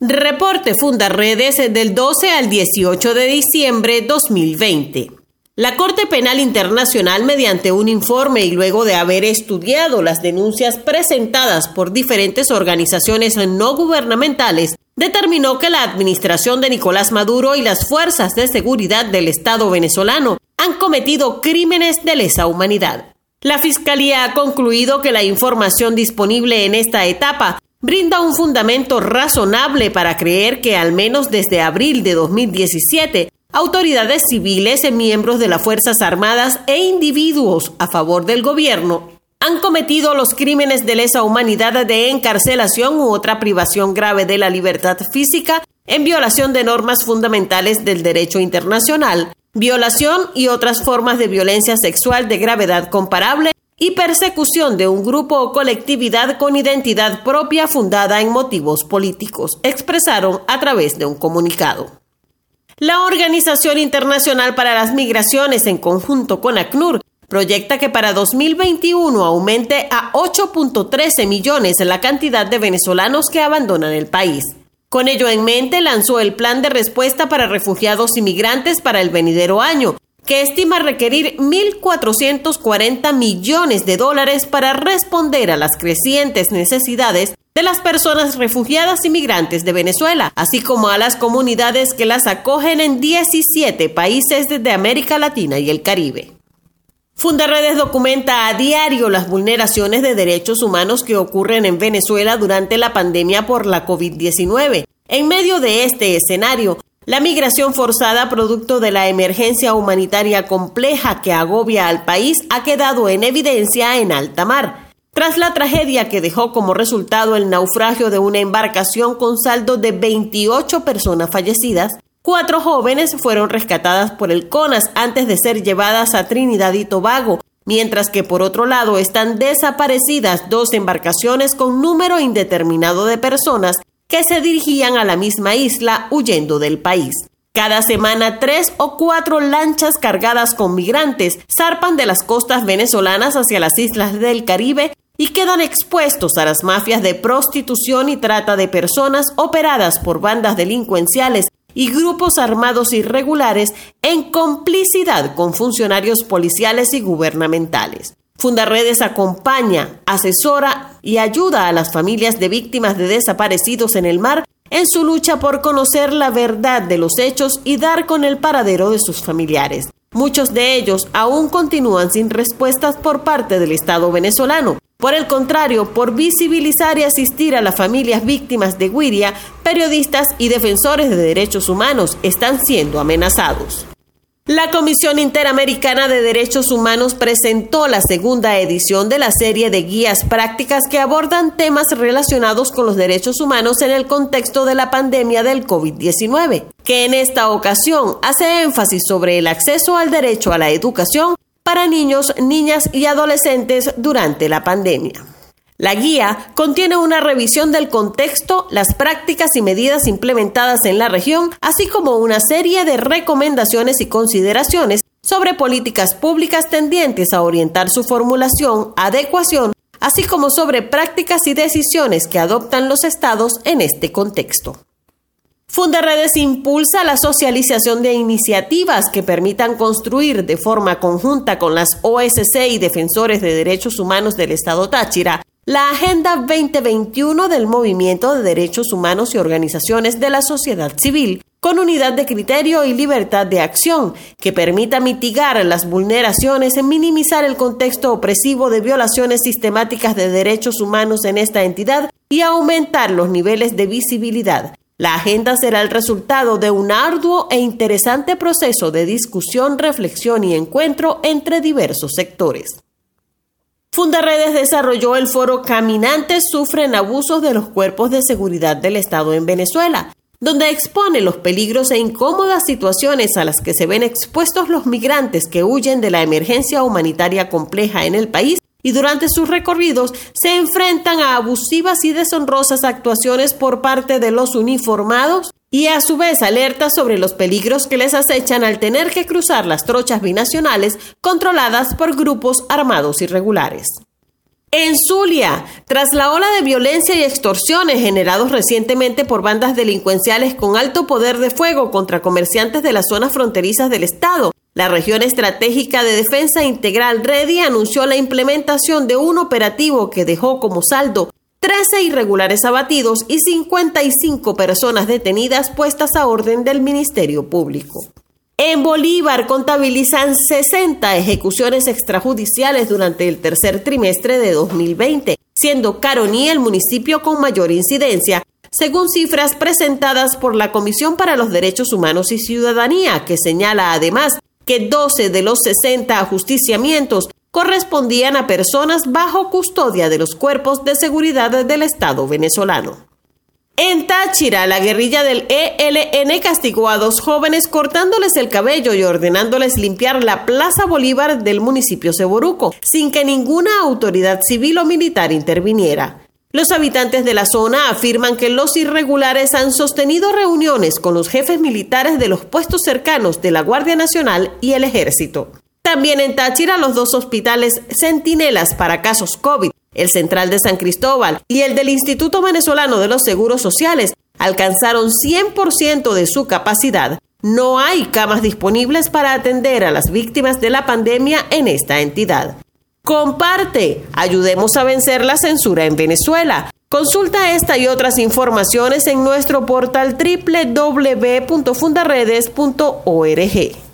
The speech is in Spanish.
Reporte Fundaredes del 12 al 18 de diciembre 2020. La Corte Penal Internacional, mediante un informe y luego de haber estudiado las denuncias presentadas por diferentes organizaciones no gubernamentales, determinó que la administración de Nicolás Maduro y las fuerzas de seguridad del Estado venezolano han cometido crímenes de lesa humanidad. La Fiscalía ha concluido que la información disponible en esta etapa brinda un fundamento razonable para creer que al menos desde abril de 2017 autoridades civiles, miembros de las Fuerzas Armadas e individuos a favor del gobierno han cometido los crímenes de lesa humanidad de encarcelación u otra privación grave de la libertad física en violación de normas fundamentales del derecho internacional, violación y otras formas de violencia sexual de gravedad comparable y persecución de un grupo o colectividad con identidad propia fundada en motivos políticos, expresaron a través de un comunicado. La Organización Internacional para las Migraciones, en conjunto con ACNUR, proyecta que para 2021 aumente a 8.13 millones la cantidad de venezolanos que abandonan el país. Con ello en mente, lanzó el Plan de Respuesta para Refugiados y Migrantes para el venidero año, que estima requerir 1.440 millones de dólares para responder a las crecientes necesidades de las personas refugiadas y migrantes de Venezuela, así como a las comunidades que las acogen en 17 países de América Latina y el Caribe. Fundaredes documenta a diario las vulneraciones de derechos humanos que ocurren en Venezuela durante la pandemia por la COVID-19. En medio de este escenario, la migración forzada producto de la emergencia humanitaria compleja que agobia al país ha quedado en evidencia en alta mar. Tras la tragedia que dejó como resultado el naufragio de una embarcación con saldo de 28 personas fallecidas, cuatro jóvenes fueron rescatadas por el CONAS antes de ser llevadas a Trinidad y Tobago, mientras que por otro lado están desaparecidas dos embarcaciones con número indeterminado de personas que se dirigían a la misma isla huyendo del país. Cada semana tres o cuatro lanchas cargadas con migrantes zarpan de las costas venezolanas hacia las islas del Caribe y quedan expuestos a las mafias de prostitución y trata de personas operadas por bandas delincuenciales y grupos armados irregulares en complicidad con funcionarios policiales y gubernamentales. Fundaredes acompaña, asesora y ayuda a las familias de víctimas de desaparecidos en el mar en su lucha por conocer la verdad de los hechos y dar con el paradero de sus familiares. Muchos de ellos aún continúan sin respuestas por parte del Estado venezolano. Por el contrario, por visibilizar y asistir a las familias víctimas de Guiria, periodistas y defensores de derechos humanos están siendo amenazados. La Comisión Interamericana de Derechos Humanos presentó la segunda edición de la serie de guías prácticas que abordan temas relacionados con los derechos humanos en el contexto de la pandemia del COVID-19, que en esta ocasión hace énfasis sobre el acceso al derecho a la educación para niños, niñas y adolescentes durante la pandemia. La guía contiene una revisión del contexto, las prácticas y medidas implementadas en la región, así como una serie de recomendaciones y consideraciones sobre políticas públicas tendientes a orientar su formulación, adecuación, así como sobre prácticas y decisiones que adoptan los estados en este contexto. Fundaredes impulsa la socialización de iniciativas que permitan construir de forma conjunta con las OSC y defensores de derechos humanos del Estado Táchira la Agenda 2021 del Movimiento de Derechos Humanos y Organizaciones de la Sociedad Civil, con unidad de criterio y libertad de acción, que permita mitigar las vulneraciones, minimizar el contexto opresivo de violaciones sistemáticas de derechos humanos en esta entidad y aumentar los niveles de visibilidad. La agenda será el resultado de un arduo e interesante proceso de discusión, reflexión y encuentro entre diversos sectores. Fundaredes desarrolló el foro Caminantes sufren abusos de los cuerpos de seguridad del Estado en Venezuela, donde expone los peligros e incómodas situaciones a las que se ven expuestos los migrantes que huyen de la emergencia humanitaria compleja en el país y durante sus recorridos se enfrentan a abusivas y deshonrosas actuaciones por parte de los uniformados y a su vez alerta sobre los peligros que les acechan al tener que cruzar las trochas binacionales controladas por grupos armados irregulares. En Zulia, tras la ola de violencia y extorsiones generados recientemente por bandas delincuenciales con alto poder de fuego contra comerciantes de las zonas fronterizas del estado, la región estratégica de defensa integral Redi anunció la implementación de un operativo que dejó como saldo 13 irregulares abatidos y 55 personas detenidas puestas a orden del Ministerio Público. En Bolívar contabilizan 60 ejecuciones extrajudiciales durante el tercer trimestre de 2020, siendo Caroní el municipio con mayor incidencia, según cifras presentadas por la Comisión para los Derechos Humanos y Ciudadanía, que señala además que 12 de los 60 ajusticiamientos correspondían a personas bajo custodia de los cuerpos de seguridad del Estado venezolano. En Táchira, la guerrilla del ELN castigó a dos jóvenes cortándoles el cabello y ordenándoles limpiar la Plaza Bolívar del municipio Seboruco, sin que ninguna autoridad civil o militar interviniera. Los habitantes de la zona afirman que los irregulares han sostenido reuniones con los jefes militares de los puestos cercanos de la Guardia Nacional y el Ejército. También en Táchira, los dos hospitales centinelas para casos COVID el Central de San Cristóbal y el del Instituto Venezolano de los Seguros Sociales alcanzaron 100% de su capacidad. No hay camas disponibles para atender a las víctimas de la pandemia en esta entidad. Comparte, ayudemos a vencer la censura en Venezuela. Consulta esta y otras informaciones en nuestro portal www.fundaredes.org.